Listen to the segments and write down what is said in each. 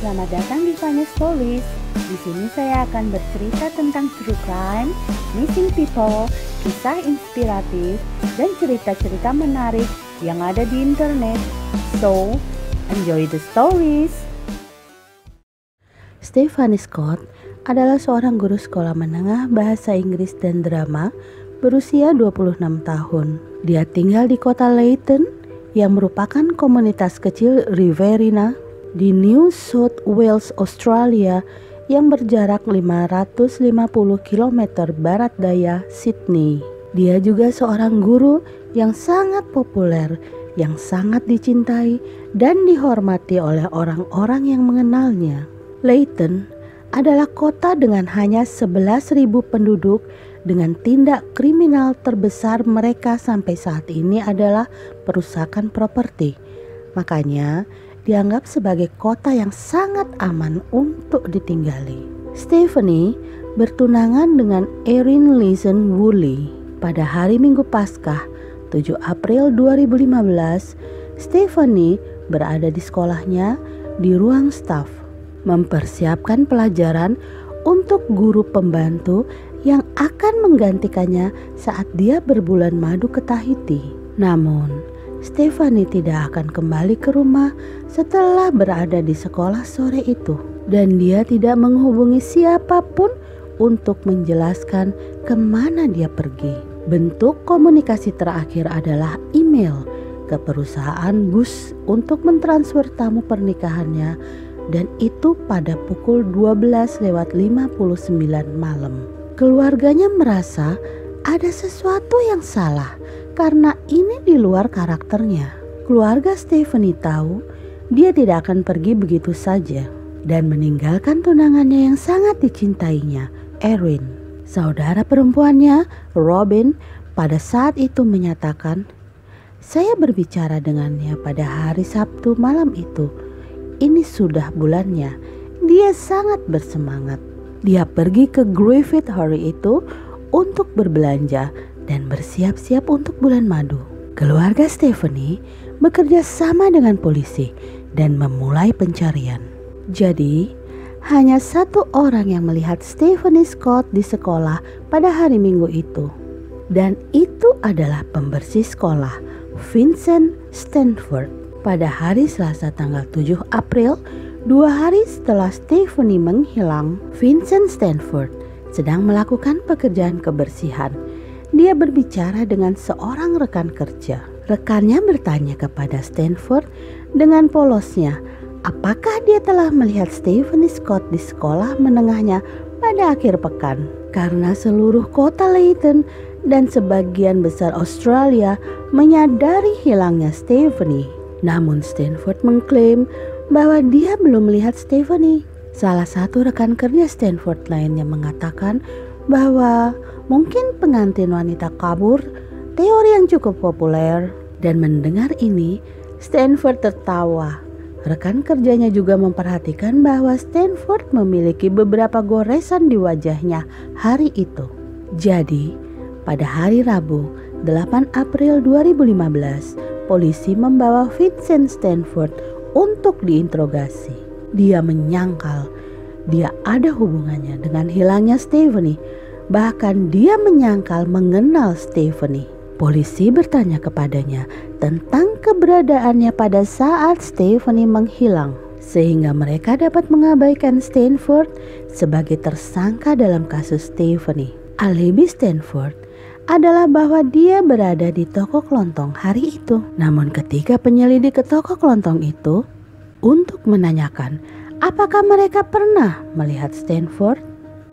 Selamat datang di Fanya Stories. Di sini saya akan bercerita tentang true crime, missing people, kisah inspiratif, dan cerita-cerita menarik yang ada di internet. So, enjoy the stories. Stephanie Scott adalah seorang guru sekolah menengah bahasa Inggris dan drama berusia 26 tahun. Dia tinggal di kota Leighton yang merupakan komunitas kecil Riverina di New South Wales, Australia yang berjarak 550 km barat daya Sydney. Dia juga seorang guru yang sangat populer, yang sangat dicintai dan dihormati oleh orang-orang yang mengenalnya. Leighton adalah kota dengan hanya 11.000 penduduk dengan tindak kriminal terbesar mereka sampai saat ini adalah perusakan properti. Makanya, dianggap sebagai kota yang sangat aman untuk ditinggali. Stephanie bertunangan dengan Erin Lisen Woolley pada hari Minggu Paskah 7 April 2015. Stephanie berada di sekolahnya di ruang staf mempersiapkan pelajaran untuk guru pembantu yang akan menggantikannya saat dia berbulan madu ke Tahiti. Namun, Stephanie tidak akan kembali ke rumah setelah berada di sekolah sore itu, dan dia tidak menghubungi siapa pun untuk menjelaskan ke mana dia pergi. Bentuk komunikasi terakhir adalah email ke perusahaan bus untuk mentransfer tamu pernikahannya dan itu pada pukul 12 lewat 59 malam. Keluarganya merasa ada sesuatu yang salah karena ini di luar karakternya. Keluarga Stephanie tahu dia tidak akan pergi begitu saja dan meninggalkan tunangannya yang sangat dicintainya, Erin. Saudara perempuannya, Robin, pada saat itu menyatakan, "Saya berbicara dengannya pada hari Sabtu malam itu. Ini sudah bulannya. Dia sangat bersemangat. Dia pergi ke Griffith hari itu untuk berbelanja dan bersiap-siap untuk bulan madu. Keluarga Stephanie bekerja sama dengan polisi dan memulai pencarian. Jadi, hanya satu orang yang melihat Stephanie Scott di sekolah pada hari Minggu itu. Dan itu adalah pembersih sekolah, Vincent Stanford. Pada hari Selasa tanggal 7 April, dua hari setelah Stephanie menghilang, Vincent Stanford sedang melakukan pekerjaan kebersihan dia berbicara dengan seorang rekan kerja. Rekannya bertanya kepada Stanford dengan polosnya, apakah dia telah melihat Stephanie Scott di sekolah menengahnya pada akhir pekan? Karena seluruh kota Leighton dan sebagian besar Australia menyadari hilangnya Stephanie. Namun Stanford mengklaim bahwa dia belum melihat Stephanie. Salah satu rekan kerja Stanford lainnya mengatakan bahwa mungkin pengantin wanita kabur, teori yang cukup populer. Dan mendengar ini, Stanford tertawa. Rekan kerjanya juga memperhatikan bahwa Stanford memiliki beberapa goresan di wajahnya hari itu. Jadi, pada hari Rabu, 8 April 2015, polisi membawa Vincent Stanford untuk diinterogasi. Dia menyangkal dia ada hubungannya dengan hilangnya Stephanie. Bahkan dia menyangkal mengenal Stephanie. Polisi bertanya kepadanya tentang keberadaannya pada saat Stephanie menghilang. Sehingga mereka dapat mengabaikan Stanford sebagai tersangka dalam kasus Stephanie. Alibi Stanford adalah bahwa dia berada di toko kelontong hari itu. Namun ketika penyelidik ke toko kelontong itu untuk menanyakan Apakah mereka pernah melihat Stanford?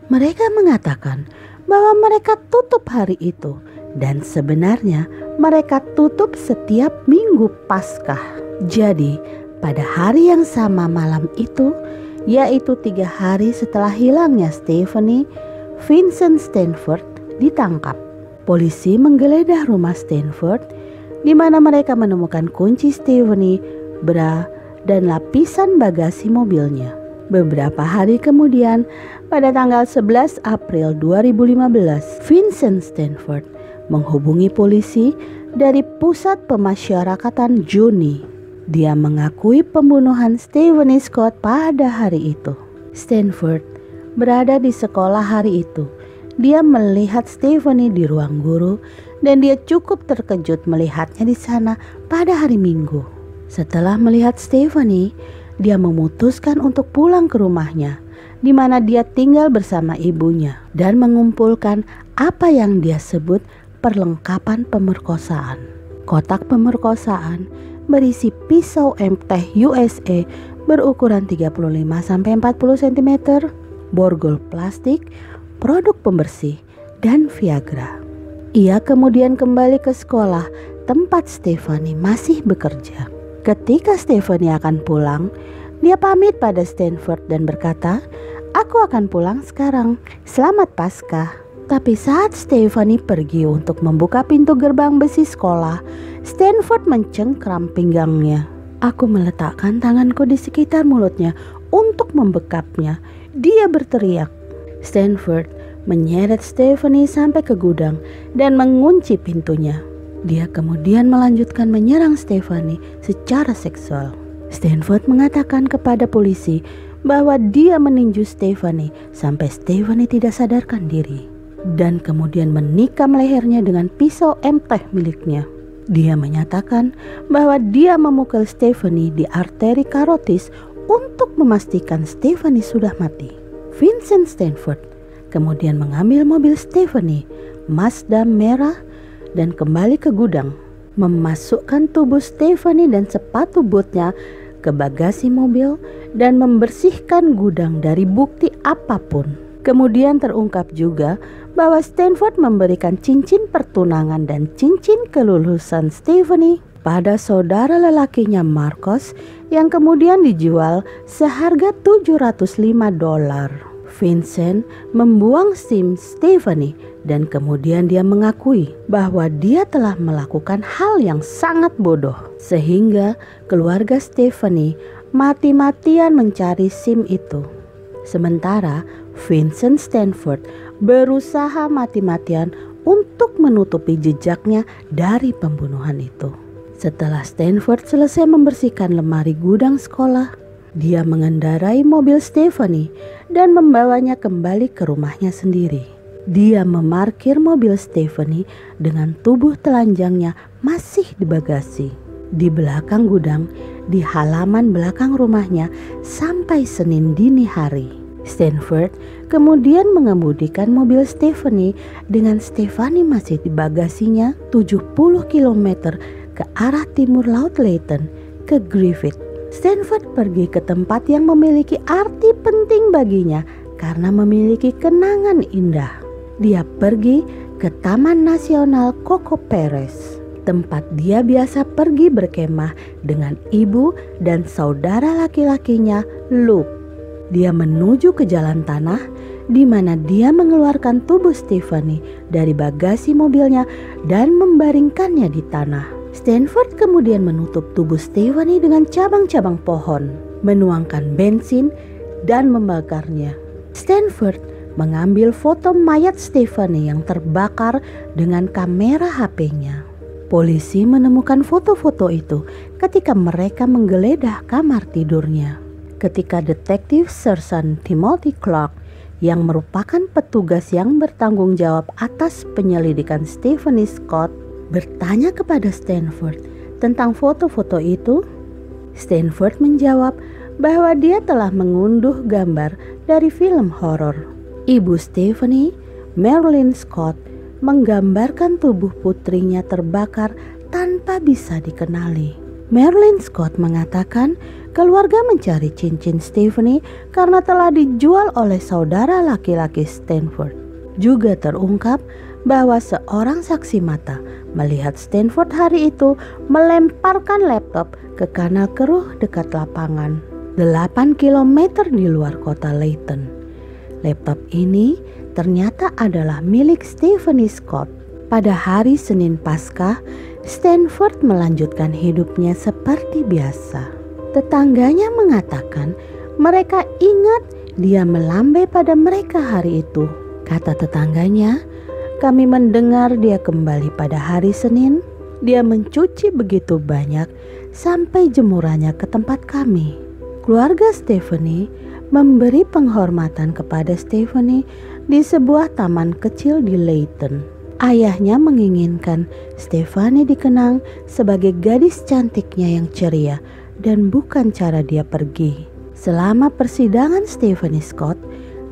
Mereka mengatakan bahwa mereka tutup hari itu dan sebenarnya mereka tutup setiap minggu Paskah. Jadi pada hari yang sama malam itu, yaitu tiga hari setelah hilangnya Stephanie, Vincent Stanford ditangkap. Polisi menggeledah rumah Stanford di mana mereka menemukan kunci Stephanie, bra, dan lapisan bagasi mobilnya. Beberapa hari kemudian, pada tanggal 11 April 2015, Vincent Stanford menghubungi polisi dari pusat pemasyarakatan Juni. Dia mengakui pembunuhan Stephanie Scott pada hari itu. Stanford berada di sekolah hari itu. Dia melihat Stephanie di ruang guru dan dia cukup terkejut melihatnya di sana pada hari Minggu. Setelah melihat Stephanie, dia memutuskan untuk pulang ke rumahnya di mana dia tinggal bersama ibunya dan mengumpulkan apa yang dia sebut perlengkapan pemerkosaan. Kotak pemerkosaan berisi pisau MT USA berukuran 35 sampai 40 cm, borgol plastik, produk pembersih, dan Viagra. Ia kemudian kembali ke sekolah tempat Stephanie masih bekerja. Ketika Stephanie akan pulang, dia pamit pada Stanford dan berkata, "Aku akan pulang sekarang. Selamat Paskah." Tapi saat Stephanie pergi untuk membuka pintu gerbang besi sekolah, Stanford mencengkram pinggangnya. Aku meletakkan tanganku di sekitar mulutnya untuk membekapnya. Dia berteriak. Stanford menyeret Stephanie sampai ke gudang dan mengunci pintunya. Dia kemudian melanjutkan menyerang Stephanie secara seksual. Stanford mengatakan kepada polisi bahwa dia meninju Stephanie sampai Stephanie tidak sadarkan diri dan kemudian menikam lehernya dengan pisau emteh miliknya. Dia menyatakan bahwa dia memukul Stephanie di arteri karotis untuk memastikan Stephanie sudah mati. Vincent Stanford kemudian mengambil mobil Stephanie, Mazda merah, dan kembali ke gudang, memasukkan tubuh Stephanie dan sepatu bootnya ke bagasi mobil dan membersihkan gudang dari bukti apa pun. Kemudian terungkap juga bahwa Stanford memberikan cincin pertunangan dan cincin kelulusan Stephanie pada saudara lelakinya Marcos yang kemudian dijual seharga 705 dolar. Vincent membuang SIM Stephanie dan kemudian dia mengakui bahwa dia telah melakukan hal yang sangat bodoh sehingga keluarga Stephanie mati-matian mencari SIM itu. Sementara Vincent Stanford berusaha mati-matian untuk menutupi jejaknya dari pembunuhan itu. Setelah Stanford selesai membersihkan lemari gudang sekolah, dia mengendarai mobil Stephanie dan membawanya kembali ke rumahnya sendiri. Dia memarkir mobil Stephanie dengan tubuh telanjangnya masih di bagasi. Di belakang gudang, di halaman belakang rumahnya sampai Senin dini hari. Stanford kemudian mengemudikan mobil Stephanie dengan Stephanie masih di bagasinya 70 km ke arah timur Laut Leighton ke Griffith. Stanford pergi ke tempat yang memiliki arti penting baginya karena memiliki kenangan indah. Dia pergi ke Taman Nasional Coco Perez, tempat dia biasa pergi berkemah dengan ibu dan saudara laki-lakinya Luke. Dia menuju ke jalan tanah di mana dia mengeluarkan tubuh Stephanie dari bagasi mobilnya dan membaringkannya di tanah. Stanford kemudian menutup tubuh Stephanie dengan cabang-cabang pohon, menuangkan bensin dan membakarnya. Stanford mengambil foto mayat Stephanie yang terbakar dengan kamera HP-nya. Polisi menemukan foto-foto itu ketika mereka menggeledah kamar tidurnya ketika detektif Sersan Timothy Clark yang merupakan petugas yang bertanggung jawab atas penyelidikan Stephanie Scott bertanya kepada Stanford tentang foto-foto itu, Stanford menjawab bahwa dia telah mengunduh gambar dari film horor. Ibu Stephanie, Marilyn Scott, menggambarkan tubuh putrinya terbakar tanpa bisa dikenali. Marilyn Scott mengatakan keluarga mencari cincin Stephanie karena telah dijual oleh saudara laki-laki Stanford. Juga terungkap bahwa seorang saksi mata melihat Stanford hari itu melemparkan laptop ke kanal keruh dekat lapangan 8 km di luar kota Layton. Laptop ini ternyata adalah milik Stephanie Scott. Pada hari Senin Paskah, Stanford melanjutkan hidupnya seperti biasa. Tetangganya mengatakan mereka ingat dia melambai pada mereka hari itu. Kata tetangganya, kami mendengar dia kembali pada hari Senin Dia mencuci begitu banyak sampai jemurannya ke tempat kami. Keluarga Stephanie memberi penghormatan kepada Stephanie di sebuah taman kecil di Leighton. Ayahnya menginginkan Stephanie dikenang sebagai gadis cantiknya yang ceria dan bukan cara dia pergi. Selama persidangan Stephanie Scott,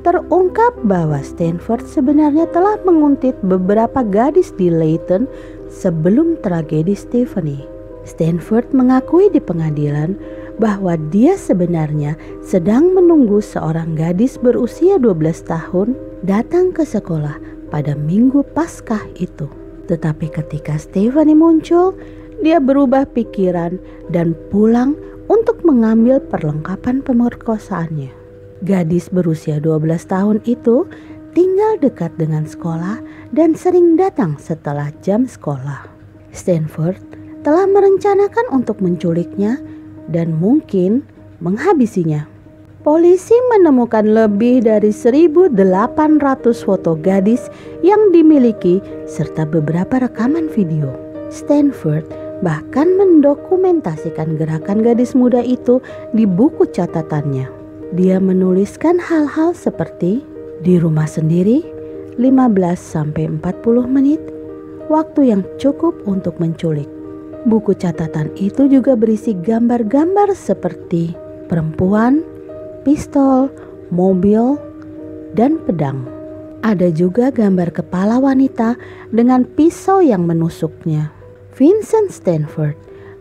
terungkap bahwa Stanford sebenarnya telah menguntit beberapa gadis di Leighton sebelum tragedi Stephanie. Stanford mengakui di pengadilan bahwa dia sebenarnya sedang menunggu seorang gadis berusia 12 tahun datang ke sekolah pada minggu Paskah itu. Tetapi ketika Stephanie muncul, dia berubah pikiran dan pulang untuk mengambil perlengkapan pemerkosaannya. Gadis berusia 12 tahun itu tinggal dekat dengan sekolah dan sering datang setelah jam sekolah. Stanford telah merencanakan untuk menculiknya dan mungkin menghabisinya. Polisi menemukan lebih dari 1.800 foto gadis yang dimiliki serta beberapa rekaman video. Stanford bahkan mendokumentasikan gerakan gadis muda itu di buku catatannya. Dia menuliskan hal-hal seperti di rumah sendiri 15 sampai 40 menit, waktu yang cukup untuk menculik. Buku catatan itu juga berisi gambar-gambar seperti perempuan, pistol, mobil, dan pedang. Ada juga gambar kepala wanita dengan pisau yang menusuknya. Vincent Stanford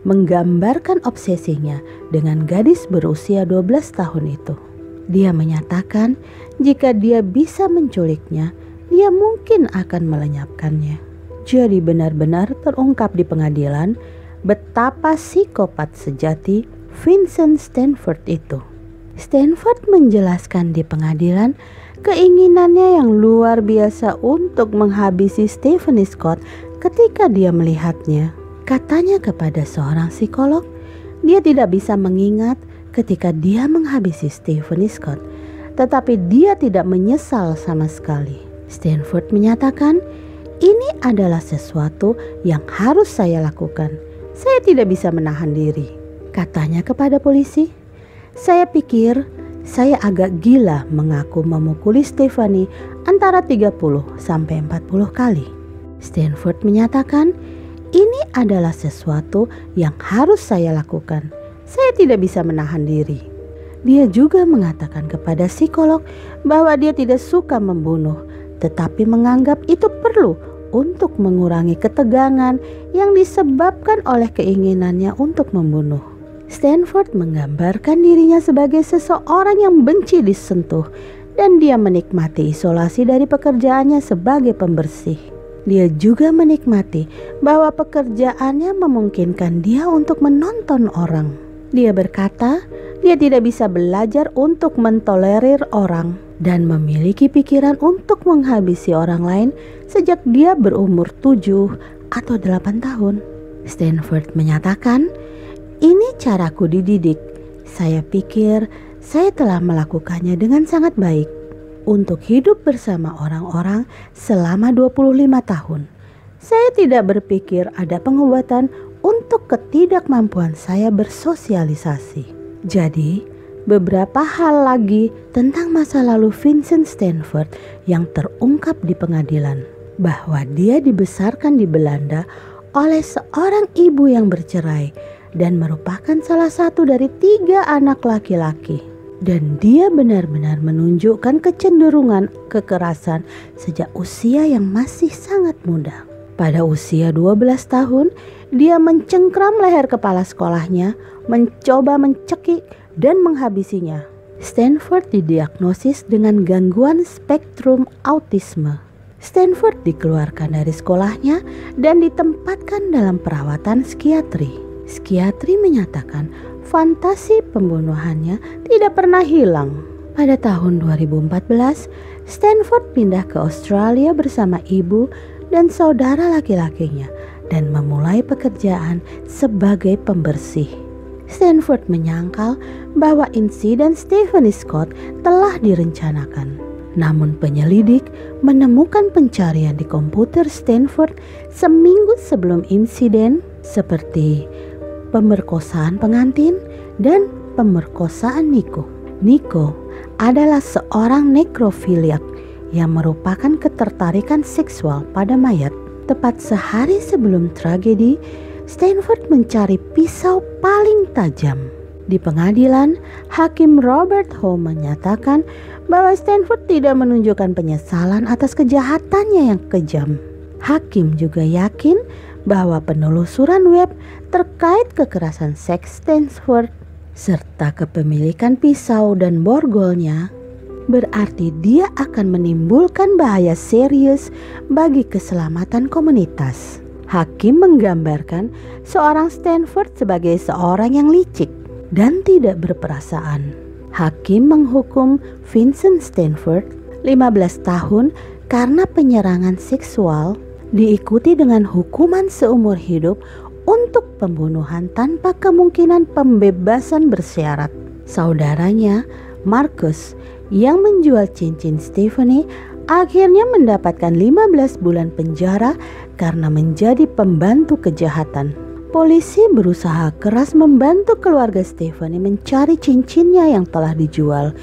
menggambarkan obsesinya dengan gadis berusia 12 tahun itu. Dia menyatakan jika dia bisa menculiknya, dia mungkin akan melenyapkannya. Jadi benar-benar terungkap di pengadilan betapa psikopat sejati Vincent Stanford itu. Stanford menjelaskan di pengadilan keinginannya yang luar biasa untuk menghabisi Stephanie Scott ketika dia melihatnya. Katanya kepada seorang psikolog, dia tidak bisa mengingat ketika dia menghabisi Stephanie Scott, tetapi dia tidak menyesal sama sekali. Stanford menyatakan, "Ini adalah sesuatu yang harus saya lakukan." Saya tidak bisa menahan diri, katanya kepada polisi. Saya pikir saya agak gila mengaku memukuli Stephanie antara 30 sampai 40 kali. Stanford menyatakan, ini adalah sesuatu yang harus saya lakukan. Saya tidak bisa menahan diri. Dia juga mengatakan kepada psikolog bahwa dia tidak suka membunuh, tetapi menganggap itu perlu untuk mengurangi ketegangan yang disebabkan oleh keinginannya untuk membunuh. Stanford menggambarkan dirinya sebagai seseorang yang benci disentuh dan dia menikmati isolasi dari pekerjaannya sebagai pembersih. Dia juga menikmati bahwa pekerjaannya memungkinkan dia untuk menonton orang. Dia berkata, dia tidak bisa belajar untuk mentolerir orang dan memiliki pikiran untuk menghabisi orang lain sejak dia berumur 7 atau 8 tahun. Stanford menyatakan, "Ini caraku dididik. Saya pikir saya telah melakukannya dengan sangat baik untuk hidup bersama orang-orang selama 25 tahun. Saya tidak berpikir ada pengobatan untuk ketidakmampuan saya bersosialisasi." Jadi, beberapa hal lagi tentang masa lalu Vincent Stanford yang terungkap di pengadilan bahwa dia dibesarkan di Belanda oleh seorang ibu yang bercerai dan merupakan salah satu dari tiga anak laki-laki. Dan dia benar-benar menunjukkan kecenderungan kekerasan sejak usia yang masih sangat muda. Pada usia 12 tahun, dia mencengkram leher kepala sekolahnya, mencoba mencekik dan menghabisinya. Stanford didiagnosis dengan gangguan spektrum autisme. Stanford dikeluarkan dari sekolahnya dan ditempatkan dalam perawatan psikiatri. Psikiatri menyatakan fantasi pembunuhannya tidak pernah hilang. Pada tahun 2014, Stanford pindah ke Australia bersama ibu dan saudara laki-lakinya dan memulai pekerjaan sebagai pembersih. Stanford menyangkal bahwa insiden Stephanie Scott telah direncanakan. Namun penyelidik menemukan pencarian di komputer Stanford seminggu sebelum insiden seperti pemerkosaan pengantin dan pemerkosaan Nico. Nico adalah seorang nekrofiliak yang merupakan ketertarikan seksual pada mayat. Tepat sehari sebelum tragedi, Stanford mencari pisau paling tajam. Di pengadilan, Hakim Robert Home menyatakan bahwa Stanford tidak menunjukkan penyesalan atas kejahatannya yang kejam. Hakim juga yakin bahwa penelusuran web terkait kekerasan seks Stanford serta kepemilikan pisau dan borgolnya berarti dia akan menimbulkan bahaya serius bagi keselamatan komunitas. Hakim menggambarkan seorang Stanford sebagai seorang yang licik dan tidak berperasaan. Hakim menghukum Vincent Stanford 15 tahun karena penyerangan seksual diikuti dengan hukuman seumur hidup untuk pembunuhan tanpa kemungkinan pembebasan bersyarat. Saudaranya, Marcus, yang menjual cincin Stephanie akhirnya mendapatkan 15 bulan penjara karena menjadi pembantu kejahatan. Polisi berusaha keras membantu keluarga Stephanie mencari cincinnya yang telah dijual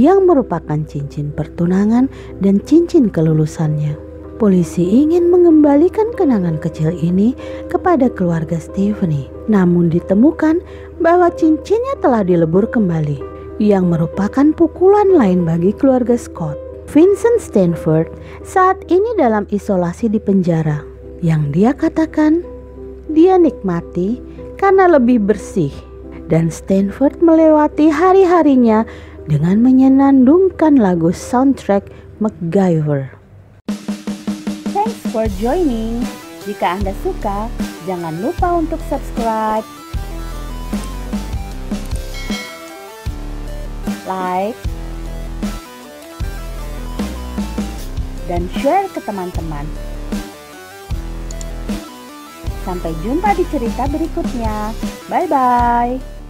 yang merupakan cincin pertunangan dan cincin kelulusannya. Polisi ingin mengembalikan kenangan kecil ini kepada keluarga Stephanie, namun ditemukan bahwa cincinnya telah dilebur kembali yang merupakan pukulan lain bagi keluarga Scott. Vincent Stanford saat ini dalam isolasi di penjara. Yang dia katakan dia nikmati karena lebih bersih dan Stanford melewati hari-harinya dengan menyenandungkan lagu soundtrack MacGyver. For joining. Jika Anda suka, jangan lupa untuk subscribe like, dan share ke teman-teman. Sampai jumpa di cerita berikutnya. Bye bye.